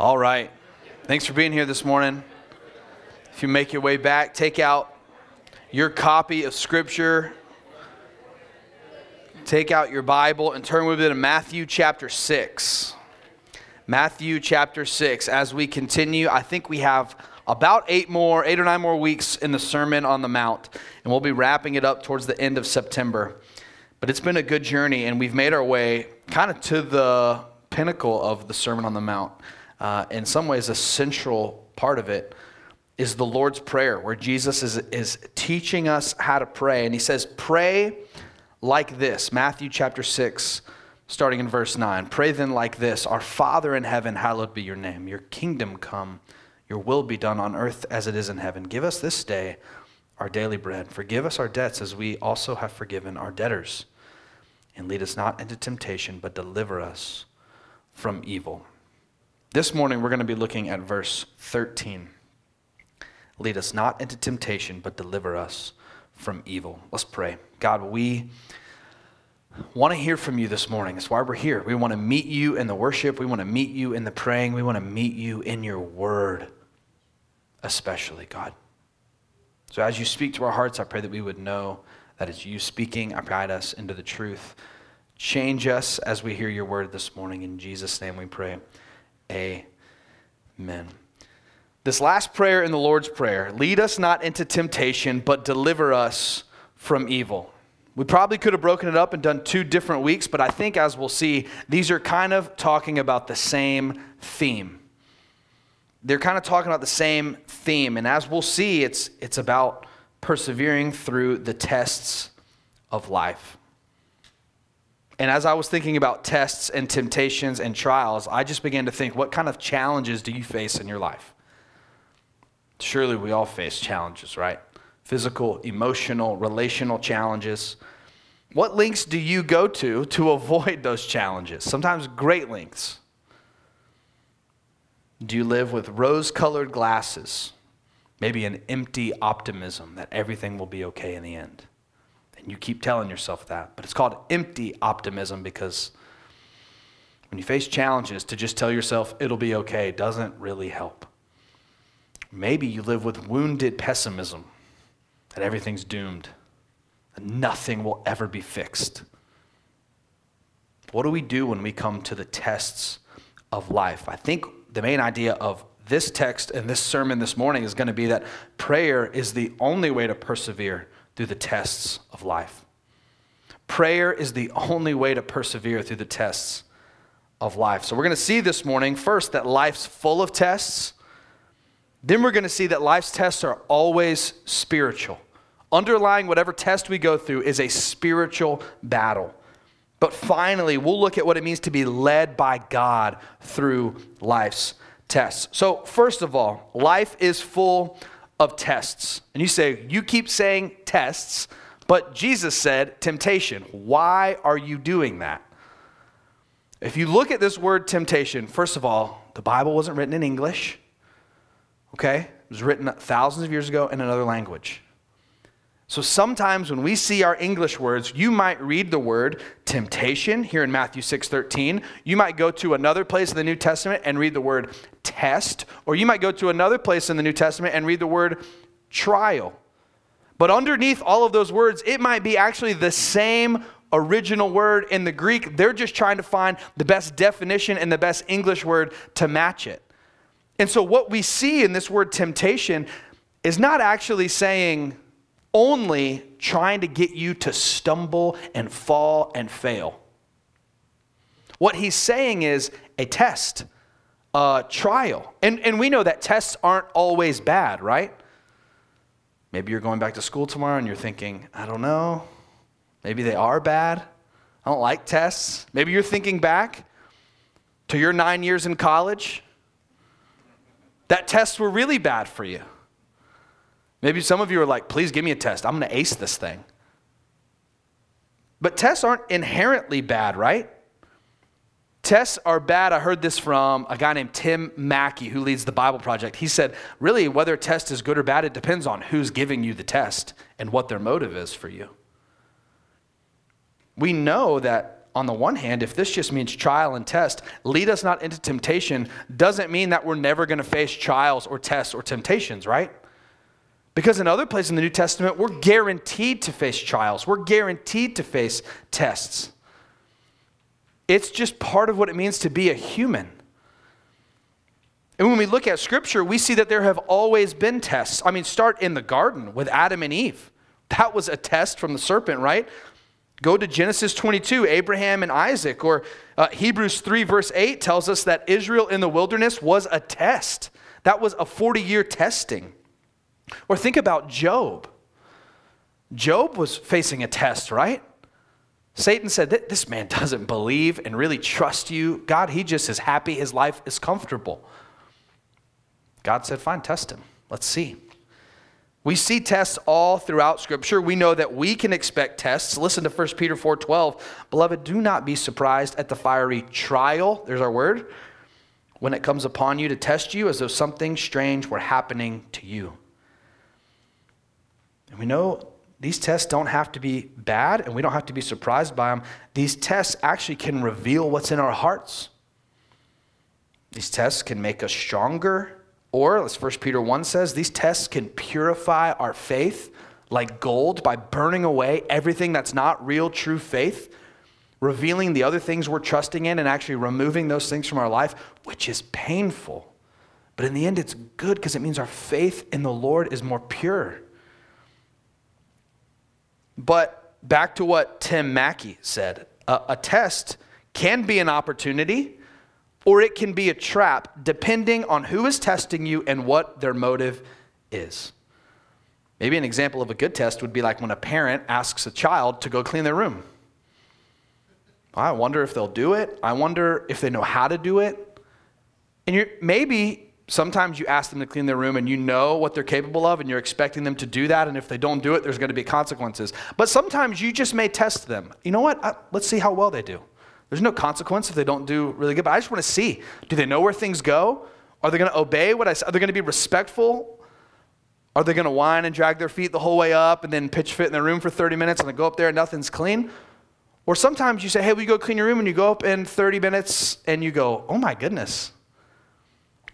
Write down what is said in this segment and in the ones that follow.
All right. Thanks for being here this morning. If you make your way back, take out your copy of Scripture, take out your Bible, and turn with me to Matthew chapter 6. Matthew chapter 6. As we continue, I think we have about eight more, eight or nine more weeks in the Sermon on the Mount, and we'll be wrapping it up towards the end of September. But it's been a good journey, and we've made our way kind of to the pinnacle of the Sermon on the Mount uh, in some ways, a central part of it is the Lord's Prayer, where Jesus is, is teaching us how to pray. And he says, Pray like this Matthew chapter 6, starting in verse 9. Pray then like this Our Father in heaven, hallowed be your name. Your kingdom come, your will be done on earth as it is in heaven. Give us this day our daily bread. Forgive us our debts as we also have forgiven our debtors. And lead us not into temptation, but deliver us from evil. This morning, we're going to be looking at verse 13. Lead us not into temptation, but deliver us from evil. Let's pray. God, we want to hear from you this morning. That's why we're here. We want to meet you in the worship, we want to meet you in the praying, we want to meet you in your word, especially, God. So as you speak to our hearts, I pray that we would know that it's you speaking. I guide us into the truth. Change us as we hear your word this morning. In Jesus' name we pray. Amen. This last prayer in the Lord's Prayer lead us not into temptation, but deliver us from evil. We probably could have broken it up and done two different weeks, but I think as we'll see, these are kind of talking about the same theme. They're kind of talking about the same theme, and as we'll see, it's, it's about persevering through the tests of life. And as I was thinking about tests and temptations and trials, I just began to think what kind of challenges do you face in your life? Surely we all face challenges, right? Physical, emotional, relational challenges. What lengths do you go to to avoid those challenges? Sometimes great lengths. Do you live with rose colored glasses? Maybe an empty optimism that everything will be okay in the end? You keep telling yourself that. But it's called empty optimism because when you face challenges, to just tell yourself it'll be okay doesn't really help. Maybe you live with wounded pessimism that everything's doomed and nothing will ever be fixed. What do we do when we come to the tests of life? I think the main idea of this text and this sermon this morning is going to be that prayer is the only way to persevere through the tests of life. Prayer is the only way to persevere through the tests of life. So, we're going to see this morning first that life's full of tests. Then, we're going to see that life's tests are always spiritual. Underlying whatever test we go through is a spiritual battle. But finally, we'll look at what it means to be led by God through life's tests. So, first of all, life is full of tests. And you say, you keep saying tests, but Jesus said temptation. Why are you doing that? If you look at this word temptation, first of all, the Bible wasn't written in English, okay? It was written thousands of years ago in another language. So sometimes when we see our English words, you might read the word temptation here in Matthew 6:13. You might go to another place in the New Testament and read the word test, or you might go to another place in the New Testament and read the word trial. But underneath all of those words, it might be actually the same original word in the Greek. They're just trying to find the best definition and the best English word to match it. And so what we see in this word temptation is not actually saying only trying to get you to stumble and fall and fail. What he's saying is a test, a trial. And, and we know that tests aren't always bad, right? Maybe you're going back to school tomorrow and you're thinking, I don't know, maybe they are bad. I don't like tests. Maybe you're thinking back to your nine years in college. That tests were really bad for you. Maybe some of you are like, please give me a test. I'm going to ace this thing. But tests aren't inherently bad, right? Tests are bad. I heard this from a guy named Tim Mackie who leads the Bible Project. He said, really, whether a test is good or bad, it depends on who's giving you the test and what their motive is for you. We know that on the one hand, if this just means trial and test, lead us not into temptation, doesn't mean that we're never going to face trials or tests or temptations, right? Because in other places in the New Testament, we're guaranteed to face trials, we're guaranteed to face tests. It's just part of what it means to be a human. And when we look at Scripture, we see that there have always been tests. I mean, start in the garden with Adam and Eve. That was a test from the serpent, right? Go to Genesis 22, Abraham and Isaac, or uh, Hebrews 3, verse 8 tells us that Israel in the wilderness was a test. That was a 40 year testing. Or think about Job. Job was facing a test, right? Satan said, This man doesn't believe and really trust you. God, he just is happy, his life is comfortable. God said, Fine, test him. Let's see. We see tests all throughout scripture. We know that we can expect tests. Listen to 1 Peter 4:12. Beloved, do not be surprised at the fiery trial, there's our word, when it comes upon you to test you as though something strange were happening to you. And we know these tests don't have to be bad and we don't have to be surprised by them. These tests actually can reveal what's in our hearts. These tests can make us stronger or, as 1 Peter 1 says, these tests can purify our faith like gold by burning away everything that's not real, true faith, revealing the other things we're trusting in, and actually removing those things from our life, which is painful. But in the end, it's good because it means our faith in the Lord is more pure. But back to what Tim Mackie said a, a test can be an opportunity or it can be a trap depending on who is testing you and what their motive is. Maybe an example of a good test would be like when a parent asks a child to go clean their room. I wonder if they'll do it. I wonder if they know how to do it. And you're, maybe sometimes you ask them to clean their room and you know what they're capable of and you're expecting them to do that. And if they don't do it, there's going to be consequences. But sometimes you just may test them. You know what? Uh, let's see how well they do. There's no consequence if they don't do really good, but I just want to see do they know where things go? Are they going to obey what I say? Are they going to be respectful? Are they going to whine and drag their feet the whole way up and then pitch fit in their room for 30 minutes and then go up there and nothing's clean? Or sometimes you say, hey, we go clean your room, and you go up in 30 minutes and you go, oh my goodness,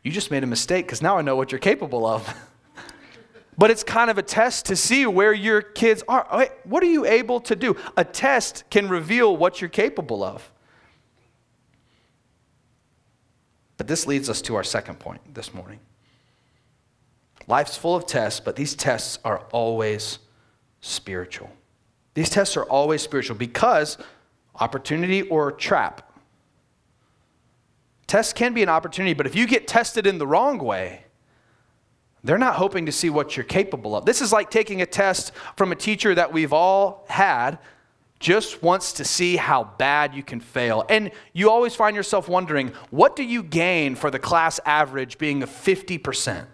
you just made a mistake because now I know what you're capable of. but it's kind of a test to see where your kids are. What are you able to do? A test can reveal what you're capable of. But this leads us to our second point this morning. Life's full of tests, but these tests are always spiritual. These tests are always spiritual because opportunity or trap. Tests can be an opportunity, but if you get tested in the wrong way, they're not hoping to see what you're capable of. This is like taking a test from a teacher that we've all had just wants to see how bad you can fail. And you always find yourself wondering, what do you gain for the class average being a 50%?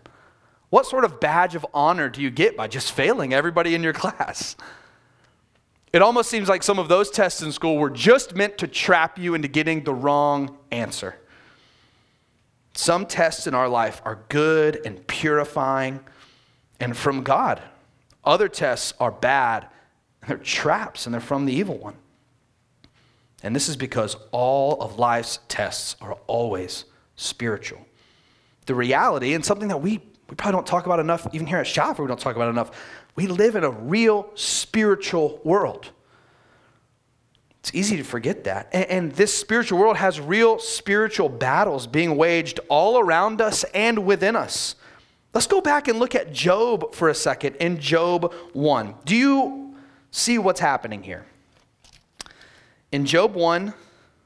What sort of badge of honor do you get by just failing everybody in your class? It almost seems like some of those tests in school were just meant to trap you into getting the wrong answer. Some tests in our life are good and purifying and from God. Other tests are bad they're traps and they're from the evil one. And this is because all of life's tests are always spiritual. The reality, and something that we, we probably don't talk about enough, even here at Shopper, we don't talk about enough, we live in a real spiritual world. It's easy to forget that. And, and, this spiritual world has real spiritual battles being waged all around us and within us. Let's go back and look at Job for a second in Job 1. Do you see what's happening here. In Job 1,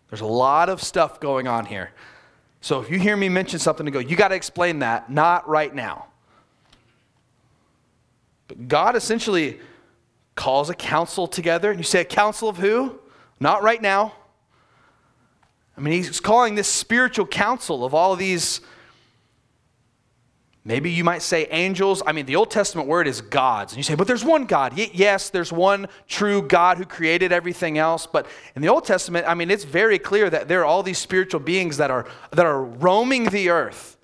there's a lot of stuff going on here. So if you hear me mention something to go, you got to explain that, not right now. But God essentially calls a council together. And you say, a council of who? Not right now. I mean, he's calling this spiritual council of all of these Maybe you might say angels. I mean, the Old Testament word is gods. And you say, but there's one God. yes, there's one true God who created everything else. But in the Old Testament, I mean, it's very clear that there are all these spiritual beings that are, that are roaming the earth.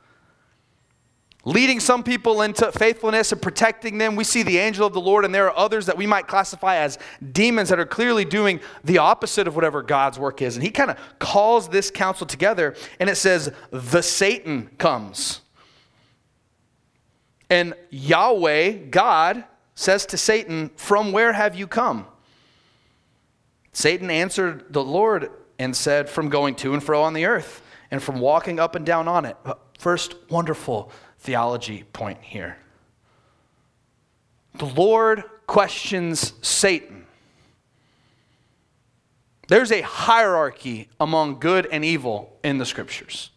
Leading some people into faithfulness and protecting them. We see the angel of the Lord, and there are others that we might classify as demons that are clearly doing the opposite of whatever God's work is. And he kind of calls this council together, and it says, The Satan comes. And Yahweh, God, says to Satan, From where have you come? Satan answered the Lord and said, From going to and fro on the earth, and from walking up and down on it. Uh, first, wonderful theology point here. The Lord questions Satan. There's a hierarchy among good and evil in the scriptures.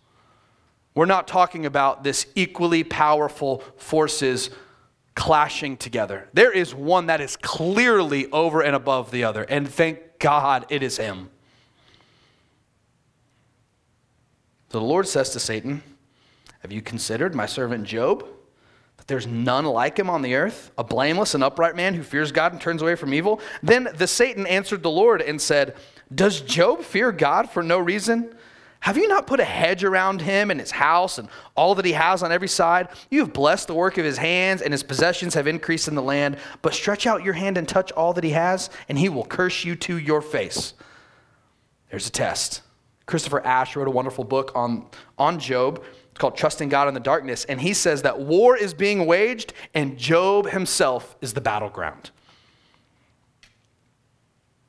We're not talking about this equally powerful forces clashing together. There is one that is clearly over and above the other, and thank God it is him. The Lord says to Satan, have you considered my servant Job? That there's none like him on the earth, a blameless and upright man who fears God and turns away from evil? Then the Satan answered the Lord and said, Does Job fear God for no reason? Have you not put a hedge around him and his house and all that he has on every side? You have blessed the work of his hands, and his possessions have increased in the land. But stretch out your hand and touch all that he has, and he will curse you to your face. There's a test. Christopher Ash wrote a wonderful book on, on Job. It's called Trusting God in the Darkness. And he says that war is being waged and Job himself is the battleground.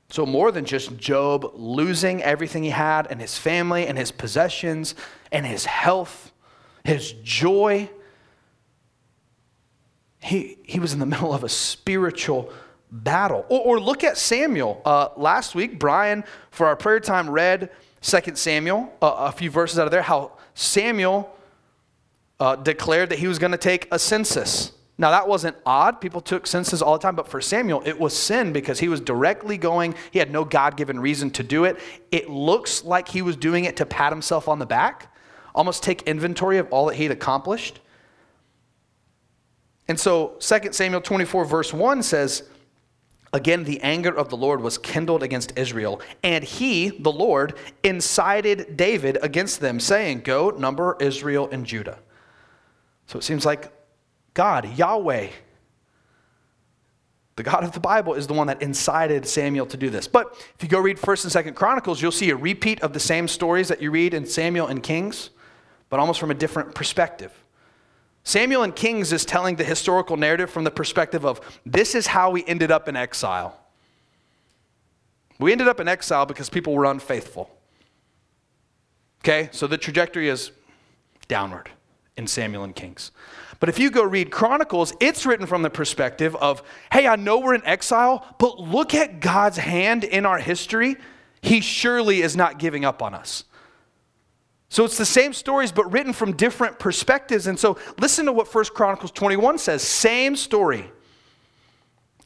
So, more than just Job losing everything he had and his family and his possessions and his health, his joy, he, he was in the middle of a spiritual battle. Or, or look at Samuel. Uh, last week, Brian, for our prayer time, read 2 Samuel, uh, a few verses out of there, how Samuel uh, declared that he was going to take a census. Now, that wasn't odd. People took census all the time, but for Samuel, it was sin because he was directly going, he had no God given reason to do it. It looks like he was doing it to pat himself on the back, almost take inventory of all that he'd accomplished. And so, 2 Samuel 24, verse 1 says, Again, the anger of the Lord was kindled against Israel, and he, the Lord, incited David against them, saying, Go, number Israel and Judah. So it seems like God, Yahweh, the God of the Bible, is the one that incited Samuel to do this. But if you go read 1st and 2nd Chronicles, you'll see a repeat of the same stories that you read in Samuel and Kings, but almost from a different perspective. Samuel and Kings is telling the historical narrative from the perspective of this is how we ended up in exile. We ended up in exile because people were unfaithful. Okay, so the trajectory is downward in Samuel and Kings. But if you go read Chronicles, it's written from the perspective of, hey, I know we're in exile, but look at God's hand in our history. He surely is not giving up on us. So it's the same stories, but written from different perspectives. And so listen to what 1 Chronicles 21 says. Same story.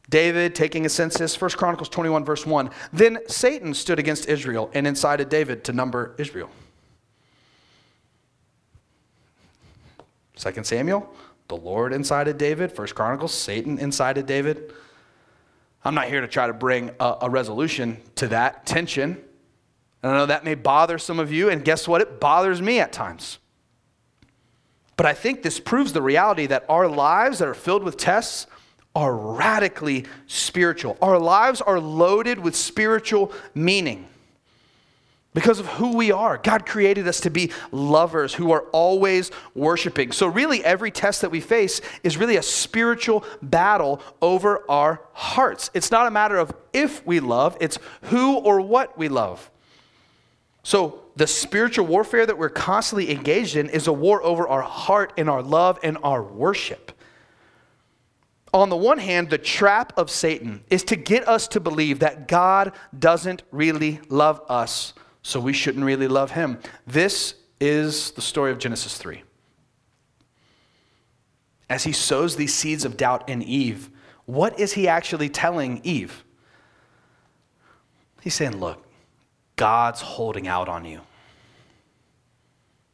David taking a census, 1 Chronicles 21, verse 1. Then Satan stood against Israel and incited David to number Israel. 2 Samuel, the Lord incited David. 1 Chronicles, Satan incited David. I'm not here to try to bring a, a resolution to that tension. I know that may bother some of you, and guess what? It bothers me at times. But I think this proves the reality that our lives that are filled with tests are radically spiritual. Our lives are loaded with spiritual meaning because of who we are. God created us to be lovers who are always worshiping. So, really, every test that we face is really a spiritual battle over our hearts. It's not a matter of if we love, it's who or what we love. So, the spiritual warfare that we're constantly engaged in is a war over our heart and our love and our worship. On the one hand, the trap of Satan is to get us to believe that God doesn't really love us, so we shouldn't really love him. This is the story of Genesis 3. As he sows these seeds of doubt in Eve, what is he actually telling Eve? He's saying, Look, God's holding out on you.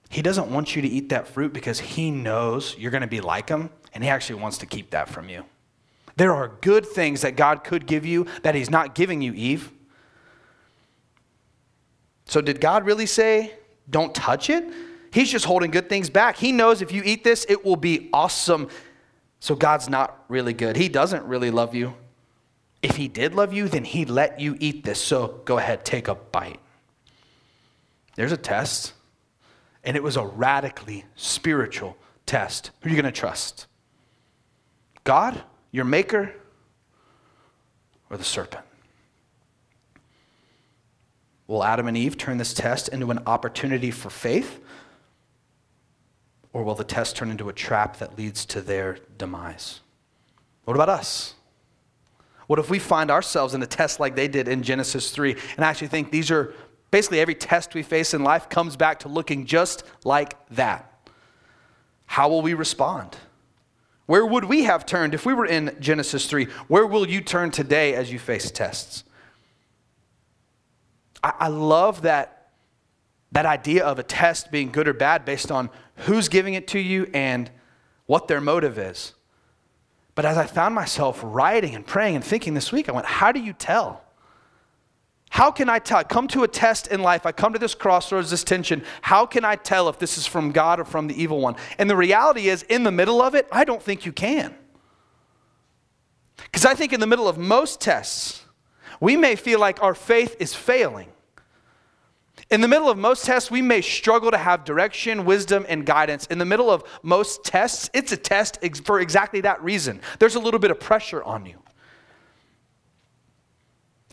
He doesn't want you to eat that fruit because he knows you're going to be like him, and he actually wants to keep that from you. There are good things that God could give you that he's not giving you, Eve. So, did God really say, don't touch it? He's just holding good things back. He knows if you eat this, it will be awesome. So God's not really good. He doesn't really love you. If He did love you, then He'd let you eat this. So go ahead, take a bite. There's a test. And it was a radically spiritual test. Who are you going to trust? God, your maker, or the serpent? Will Adam and Eve turn this test into an opportunity for faith? Or will the test turn into a trap that leads to their demise? What about us? What if we find ourselves in a test like they did in Genesis 3 and actually think these are basically every test we face in life comes back to looking just like that? How will we respond? Where would we have turned if we were in Genesis 3? Where will you turn today as you face tests? I, I love that, that idea of a test being good or bad based on who's giving it to you and what their motive is. But as I found myself writing and praying and thinking this week, I went, How do you tell? How can I tell? I come to a test in life. I come to this crossroads, this tension. How can I tell if this is from God or from the evil one? And the reality is, in the middle of it, I don't think you can. Because I think in the middle of most tests, we may feel like our faith is failing. In the middle of most tests, we may struggle to have direction, wisdom, and guidance. In the middle of most tests, it's a test for exactly that reason. There's a little bit of pressure on you.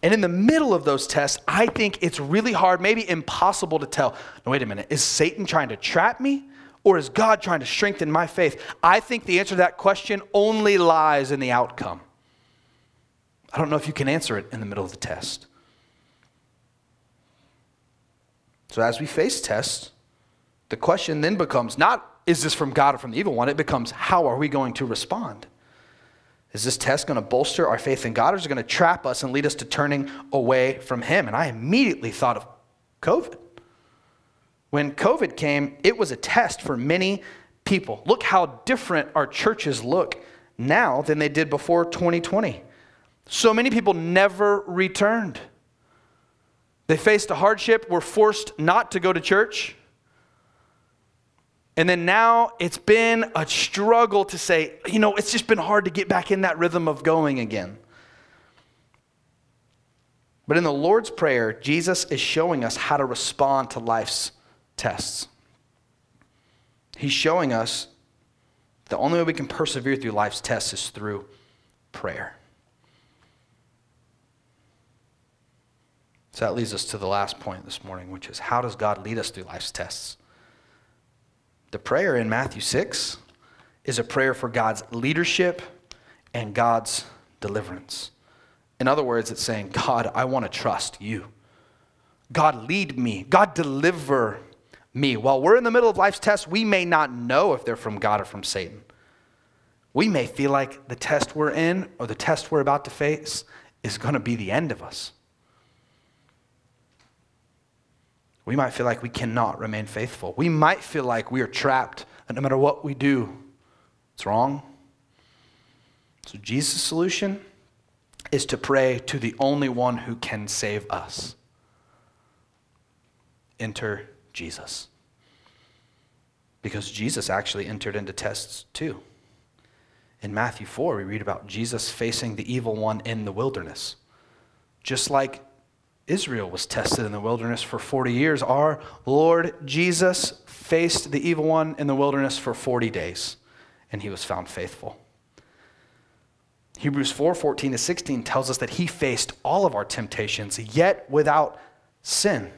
And in the middle of those tests, I think it's really hard, maybe impossible to tell. No, wait a minute. Is Satan trying to trap me? Or is God trying to strengthen my faith? I think the answer to that question only lies in the outcome. I don't know if you can answer it in the middle of the test. So as we face tests, the question then becomes not, is this from God or from the evil one? It becomes, how are we going to respond? Is this test going to bolster our faith in God or is it going to trap us and lead us to turning away from Him? And I immediately thought of COVID. When COVID came, it was a test for many people. Look how different our churches look now than they did before 2020. So many people never returned. They faced a hardship, were forced not to go to church. And then now it's been a struggle to say, you know, it's just been hard to get back in that rhythm of going again. But in the Lord's Prayer, Jesus is showing us how to respond to life's tests. He's showing us the only way we can persevere through life's tests is through prayer. So that leads us to the last point this morning, which is how does God lead us through life's tests? The prayer in Matthew 6 is a prayer for God's leadership and God's deliverance. In other words, it's saying, God, I want to trust you. God, lead me. God, deliver me. While we're in the middle of life's tests, we may not know if they're from God or from Satan. We may feel like the test we're in or the test we're about to face is going to be the end of us. We might feel like we cannot remain faithful. We might feel like we are trapped, and no matter what we do, it's wrong. So, Jesus' solution is to pray to the only one who can save us. Enter Jesus. Because Jesus actually entered into tests too. In Matthew 4, we read about Jesus facing the evil one in the wilderness. Just like Israel was tested in the wilderness for 40 years. Our Lord Jesus faced the evil one in the wilderness for 40 days, and he was found faithful. Hebrews 4 14 to 16 tells us that he faced all of our temptations, yet without sin.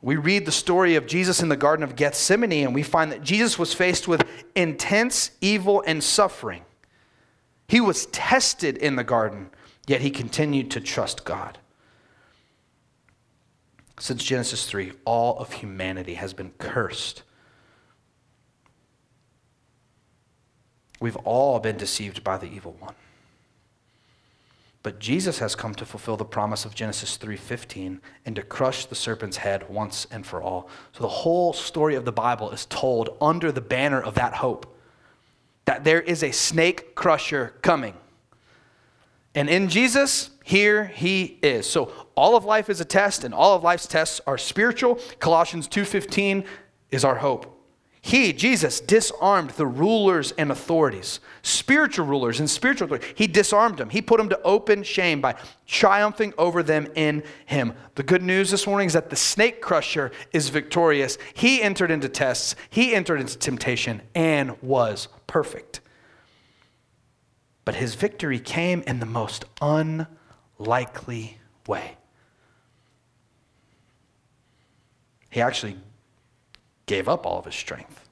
We read the story of Jesus in the Garden of Gethsemane, and we find that Jesus was faced with intense evil and suffering. He was tested in the garden, yet he continued to trust God. Since Genesis 3, all of humanity has been cursed. We've all been deceived by the evil one. But Jesus has come to fulfill the promise of Genesis 3:15 and to crush the serpent's head once and for all. So the whole story of the Bible is told under the banner of that hope that there is a snake crusher coming. And in Jesus, here he is. So all of life is a test and all of life's tests are spiritual. Colossians 2:15 is our hope. He, Jesus, disarmed the rulers and authorities, spiritual rulers and spiritual authorities. He disarmed them. He put them to open shame by triumphing over them in Him. The good news this morning is that the snake crusher is victorious. He entered into tests, he entered into temptation, and was perfect. But his victory came in the most unlikely way. He actually gave up all of his strength.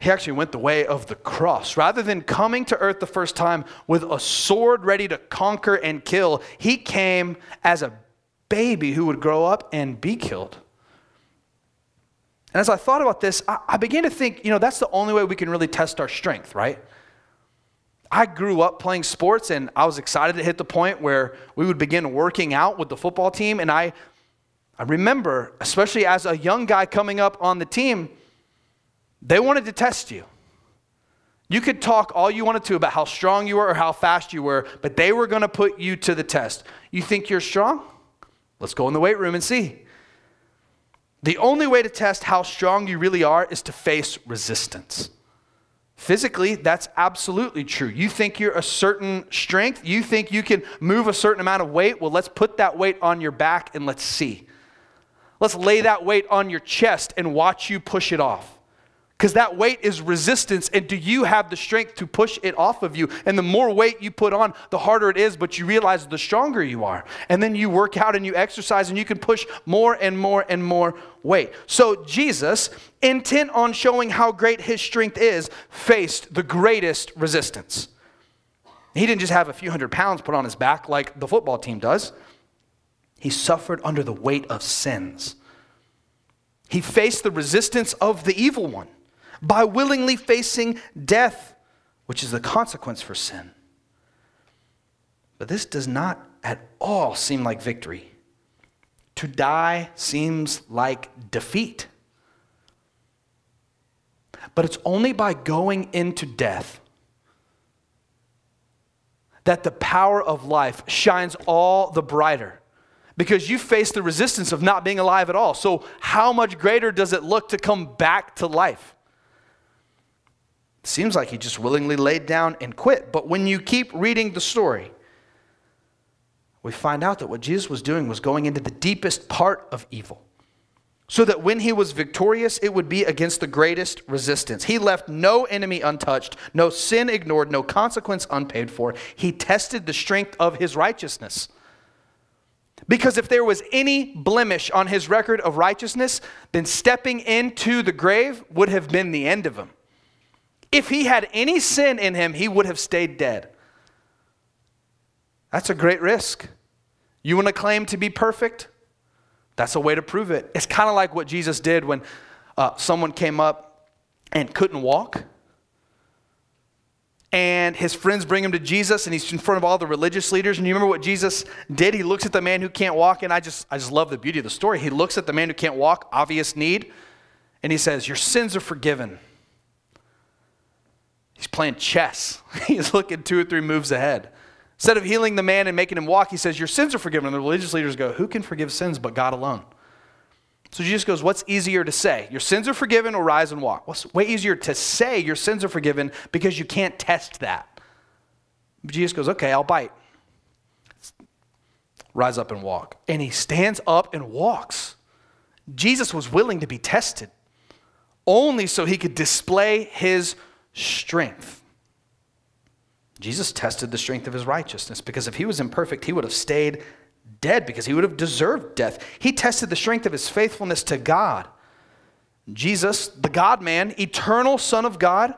He actually went the way of the cross. Rather than coming to earth the first time with a sword ready to conquer and kill, he came as a baby who would grow up and be killed. And as I thought about this, I, I began to think, you know, that's the only way we can really test our strength, right? I grew up playing sports and I was excited to hit the point where we would begin working out with the football team. And I I remember, especially as a young guy coming up on the team, they wanted to test you. You could talk all you wanted to about how strong you were or how fast you were, but they were going to put you to the test. You think you're strong? Let's go in the weight room and see. The only way to test how strong you really are is to face resistance. Physically, that's absolutely true. You think you're a certain strength, you think you can move a certain amount of weight. Well, let's put that weight on your back and let's see. Let's lay that weight on your chest and watch you push it off. Because that weight is resistance, and do you have the strength to push it off of you? And the more weight you put on, the harder it is, but you realize the stronger you are. And then you work out and you exercise, and you can push more and more and more weight. So, Jesus, intent on showing how great his strength is, faced the greatest resistance. He didn't just have a few hundred pounds put on his back like the football team does. He suffered under the weight of sins. He faced the resistance of the evil one by willingly facing death, which is the consequence for sin. But this does not at all seem like victory. To die seems like defeat. But it's only by going into death that the power of life shines all the brighter because you face the resistance of not being alive at all. So, how much greater does it look to come back to life? Seems like he just willingly laid down and quit. But when you keep reading the story, we find out that what Jesus was doing was going into the deepest part of evil. So that when he was victorious, it would be against the greatest resistance. He left no enemy untouched, no sin ignored, no consequence unpaid for. He tested the strength of his righteousness. Because if there was any blemish on his record of righteousness, then stepping into the grave would have been the end of him. If he had any sin in him, he would have stayed dead. That's a great risk. You want to claim to be perfect? That's a way to prove it. It's kind of like what Jesus did when uh, someone came up and couldn't walk and his friends bring him to Jesus and he's in front of all the religious leaders and you remember what Jesus did? He looks at the man who can't walk and I just I just love the beauty of the story. He looks at the man who can't walk obvious need and he says your sins are forgiven. He's playing chess. He's looking two or three moves ahead. Instead of healing the man and making him walk he says your sins are forgiven. And the religious leaders go who can forgive sins but God alone so Jesus goes, What's easier to say? Your sins are forgiven or rise and walk? What's way easier to say your sins are forgiven because you can't test that? But Jesus goes, Okay, I'll bite. Rise up and walk. And he stands up and walks. Jesus was willing to be tested only so he could display his strength. Jesus tested the strength of his righteousness because if he was imperfect, he would have stayed dead because he would have deserved death. He tested the strength of his faithfulness to God. Jesus, the God man, eternal Son of God,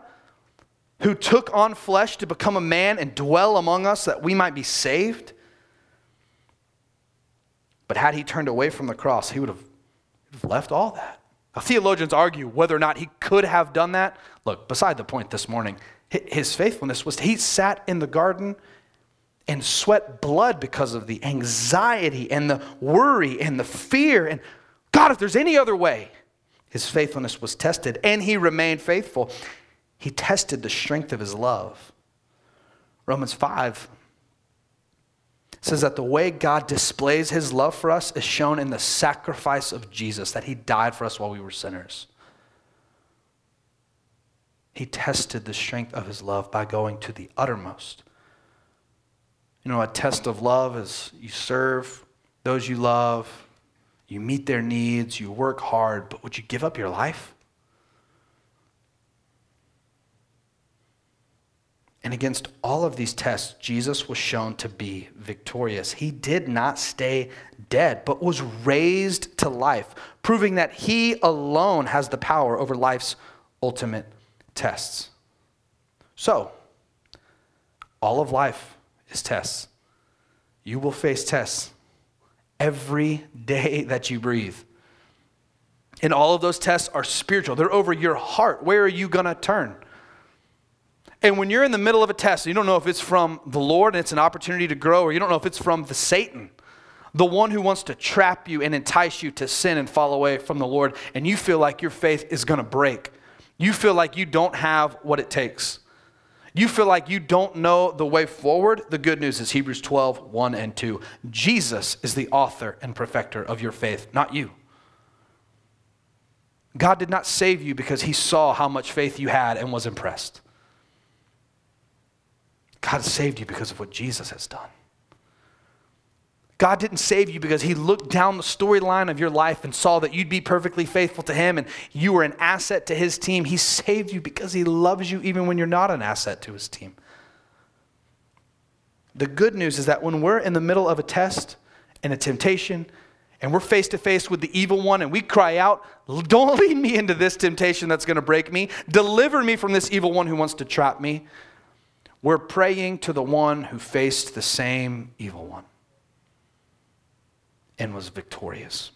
who took on flesh to become a man and dwell among us that we might be saved. But had he turned away from the cross, he would have, left all that. Now, theologians argue whether or not he could have done that. Look, beside the point this morning, his faithfulness was he sat in the garden and sweat blood because of the anxiety and the worry and the fear. And God, if there's any other way, his faithfulness was tested and he remained faithful. He tested the strength of his love. Romans 5 says that the way God displays his love for us is shown in the sacrifice of Jesus, that he died for us while we were sinners. He tested the strength of his love by going to the uttermost. You know, a test of love is you serve those you love, you meet their needs, you work hard, but would you give up your life? And against all of these tests, Jesus was shown to be victorious. He did not stay dead, but was raised to life, proving that he alone has the power over life's ultimate tests. So, all of life is tests. You will face tests every day that you breathe. And all of those tests are spiritual, they're over your heart. Where are you going to turn? And when you're in the middle of a test, you don't know if it's from the Lord and it's an opportunity to grow, or you don't know if it's from the Satan, the one who wants to trap you and entice you to sin and fall away from the Lord, and you feel like your faith is going to break. You feel like you don't have what it takes. You feel like you don't know the way forward. The good news is Hebrews 12, 1 and 2. Jesus is the author and perfecter of your faith, not you. God did not save you because he saw how much faith you had and was impressed. God saved you because of what Jesus has done. God didn't save you because he looked down the storyline of your life and saw that you'd be perfectly faithful to him and you were an asset to his team. He saved you because he loves you even when you're not an asset to his team. The good news is that when we're in the middle of a test and a temptation and we're face to face with the evil one and we cry out, Don't lead me into this temptation that's going to break me. Deliver me from this evil one who wants to trap me. We're praying to the one who faced the same evil one and was victorious.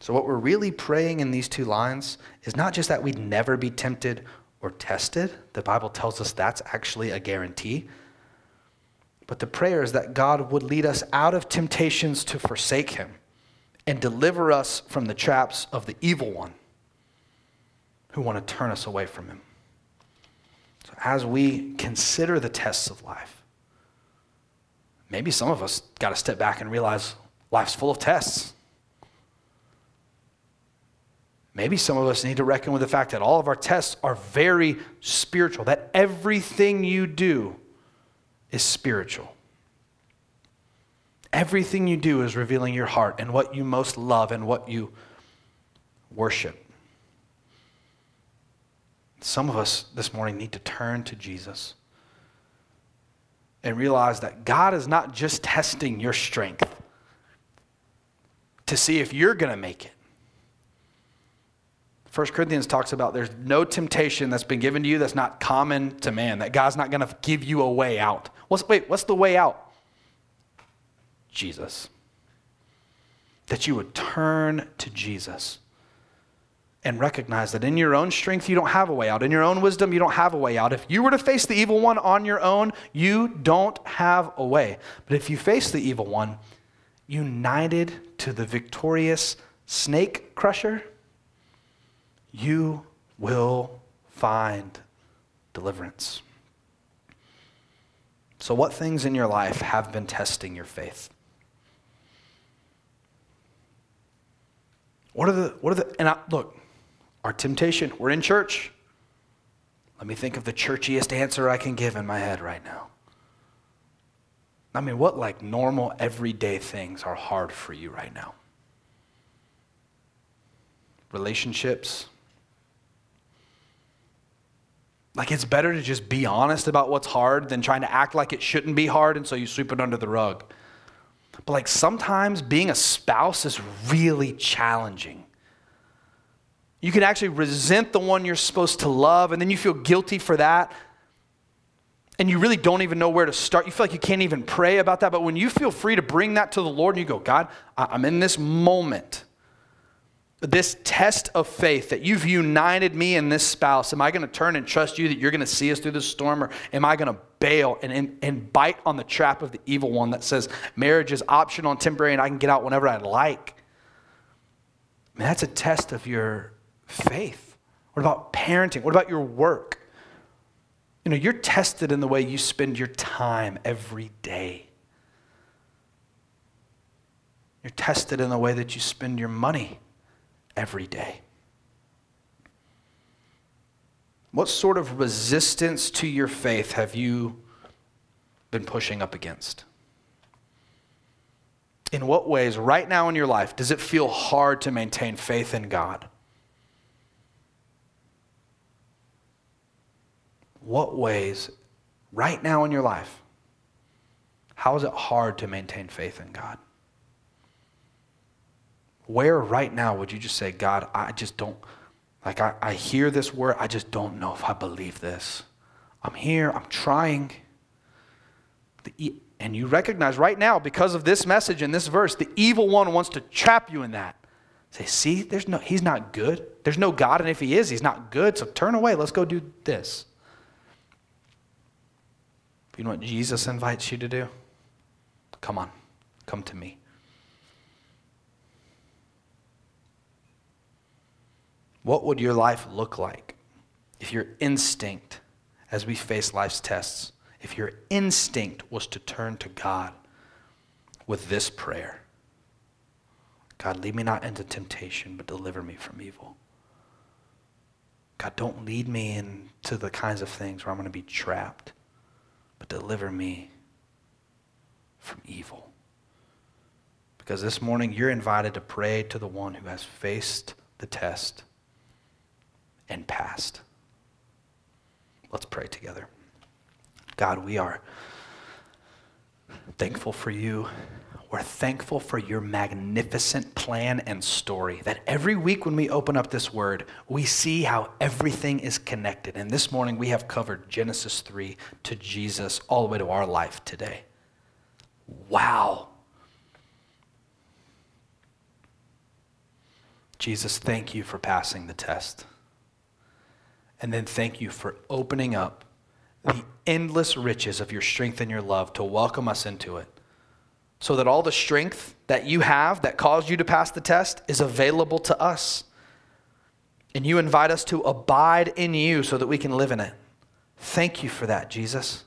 So, what we're really praying in these two lines is not just that we'd never be tempted or tested, the Bible tells us that's actually a guarantee. But the prayer is that God would lead us out of temptations to forsake Him and deliver us from the traps of the evil one who want to turn us away from Him. So, as we consider the tests of life, maybe some of us got to step back and realize life's full of tests. Maybe some of us need to reckon with the fact that all of our tests are very spiritual, that everything you do is spiritual. Everything you do is revealing your heart and what you most love and what you worship. Some of us this morning need to turn to Jesus and realize that God is not just testing your strength to see if you're going to make it. 1 Corinthians talks about there's no temptation that's been given to you that's not common to man, that God's not going to give you a way out. What's, wait, what's the way out? Jesus. That you would turn to Jesus and recognize that in your own strength, you don't have a way out. In your own wisdom, you don't have a way out. If you were to face the evil one on your own, you don't have a way. But if you face the evil one, united to the victorious snake crusher, you will find deliverance. So, what things in your life have been testing your faith? What are the, what are the, and I, look, our temptation, we're in church. Let me think of the churchiest answer I can give in my head right now. I mean, what like normal, everyday things are hard for you right now? Relationships. Like, it's better to just be honest about what's hard than trying to act like it shouldn't be hard and so you sweep it under the rug. But, like, sometimes being a spouse is really challenging. You can actually resent the one you're supposed to love, and then you feel guilty for that. And you really don't even know where to start. You feel like you can't even pray about that. But when you feel free to bring that to the Lord and you go, God, I'm in this moment, this test of faith that you've united me and this spouse. Am I going to turn and trust you that you're going to see us through this storm? Or am I going to bail and, and, and bite on the trap of the evil one that says marriage is optional and temporary and I can get out whenever I like? I mean, that's a test of your faith? What about parenting? What about your work? You know, you're tested in the way you spend your time every day. You're tested in the way that you spend your money every day. What sort of resistance to your faith have you been pushing up against? In what ways, right now in your life, does it feel hard to maintain faith in God? What ways, right now in your life, how is it hard to maintain faith in God? Where right now would you just say, God, I just don't, like, I, I hear this word, I just don't know if I believe this. I'm here, I'm trying. And you recognize right now, because of this message and this verse, the evil one wants to trap you in that. Say, see, there's no, he's not good. There's no God, and if he is, he's not good. So turn away. Let's go do this. You know what Jesus invites you to do? Come on, come to me. What would your life look like if your instinct, as we face life's tests, if your instinct was to turn to God with this prayer God, lead me not into temptation, but deliver me from evil. God, don't lead me into the kinds of things where I'm going to be trapped, but deliver me from evil. Because this morning you're invited to pray to the one who has faced the test and passed. Let's pray together. God, we are thankful for you. We're thankful for your magnificent plan and story. That every week when we open up this word, we see how everything is connected. And this morning we have covered Genesis 3 to Jesus all the way to our life today. Wow. Jesus, thank you for passing the test. And then thank you for opening up the endless riches of your strength and your love to welcome us into it. So that all the strength that you have that caused you to pass the test is available to us. And you invite us to abide in you so that we can live in it. Thank you for that, Jesus.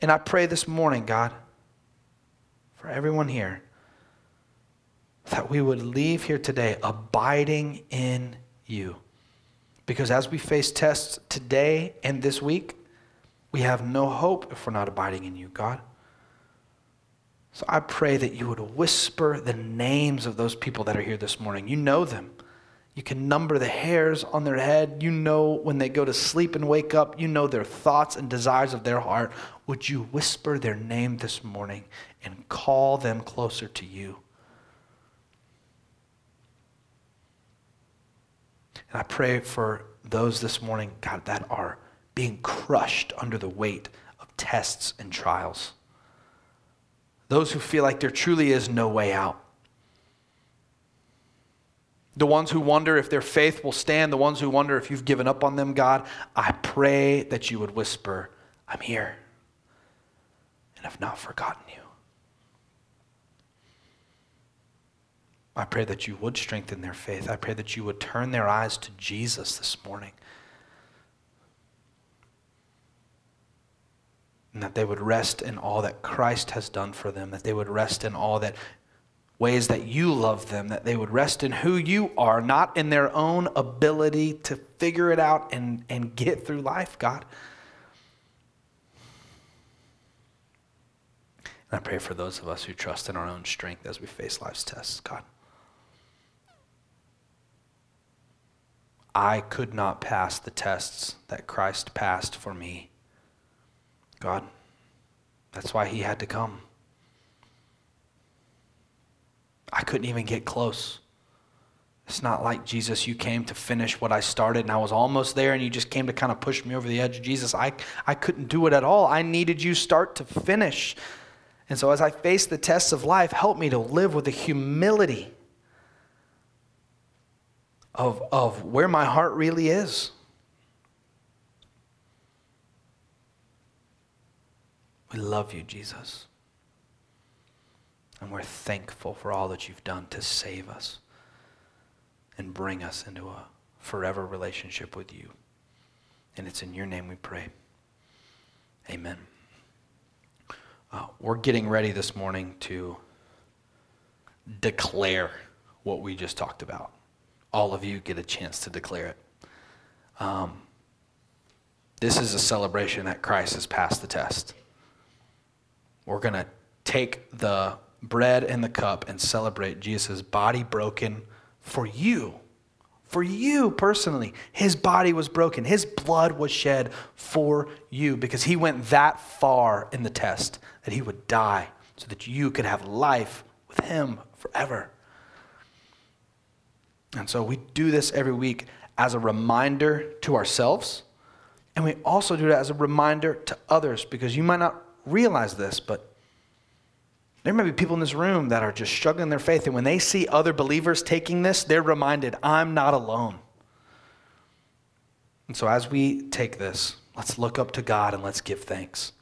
And I pray this morning, God, for everyone here, that we would leave here today abiding in you. Because as we face tests today and this week, we have no hope if we're not abiding in you, God. So I pray that you would whisper the names of those people that are here this morning. You know them. You can number the hairs on their head. You know when they go to sleep and wake up. You know their thoughts and desires of their heart. Would you whisper their name this morning and call them closer to you? And I pray for those this morning, God, that are being crushed under the weight of tests and trials. Those who feel like there truly is no way out. The ones who wonder if their faith will stand, the ones who wonder if you've given up on them, God, I pray that you would whisper, I'm here and have not forgotten you. I pray that you would strengthen their faith. I pray that you would turn their eyes to Jesus this morning. And that they would rest in all that Christ has done for them, that they would rest in all that ways that you love them, that they would rest in who you are, not in their own ability to figure it out and, and get through life, God. And I pray for those of us who trust in our own strength as we face life's tests, God. I could not pass the tests that Christ passed for me. God. That's why he had to come. I couldn't even get close. It's not like, Jesus, you came to finish what I started and I was almost there and you just came to kind of push me over the edge. Jesus, I, I couldn't do it at all. I needed you start to finish. And so as I face the tests of life, help me to live with the humility of, of where my heart really is. We love you, Jesus. And we're thankful for all that you've done to save us and bring us into a forever relationship with you. And it's in your name we pray. Amen. Uh, we're getting ready this morning to declare what we just talked about. All of you get a chance to declare it. Um, this is a celebration that Christ has passed the test. We're going to take the bread and the cup and celebrate Jesus' body broken for you. For you personally. His body was broken, his blood was shed for you because he went that far in the test that he would die so that you could have life with him forever. And so we do this every week as a reminder to ourselves, and we also do it as a reminder to others because you might not realize this, but there may be people in this room that are just struggling their faith, and when they see other believers taking this, they're reminded, I'm not alone. And so as we take this, let's look up to God and let's give thanks.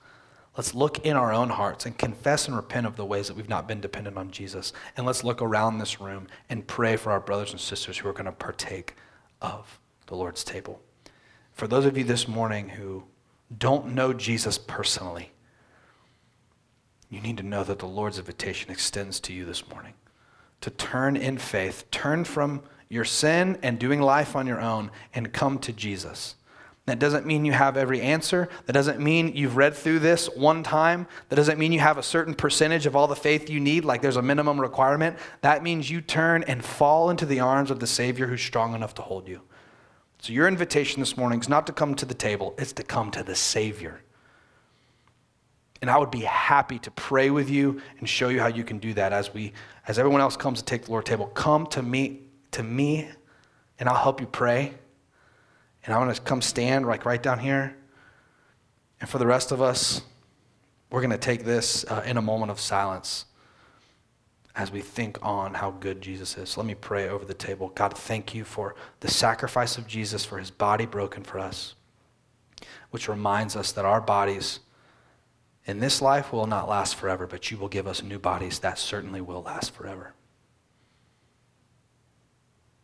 Let's look in our own hearts and confess and repent of the ways that we've not been dependent on Jesus. And let's look around this room and pray for our brothers and sisters who are going to partake of the Lord's table. For those of you this morning who don't know Jesus personally, you need to know that the Lord's invitation extends to you this morning to turn in faith, turn from your sin and doing life on your own, and come to Jesus. That doesn't mean you have every answer. That doesn't mean you've read through this one time. That doesn't mean you have a certain percentage of all the faith you need, like there's a minimum requirement. That means you turn and fall into the arms of the Savior who's strong enough to hold you. So, your invitation this morning is not to come to the table, it's to come to the Savior and I would be happy to pray with you and show you how you can do that as we as everyone else comes to take the Lord table. Come to me to me and I'll help you pray. And I'm going to come stand like right down here. And for the rest of us, we're going to take this uh, in a moment of silence as we think on how good Jesus is. So let me pray over the table. God, thank you for the sacrifice of Jesus, for his body broken for us, which reminds us that our bodies in this life will not last forever, but you will give us new bodies that certainly will last forever.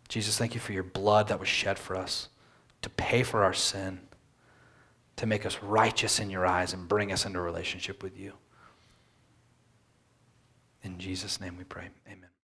Jesus, thank you for your blood that was shed for us to pay for our sin, to make us righteous in your eyes and bring us into relationship with you. In Jesus' name we pray. Amen.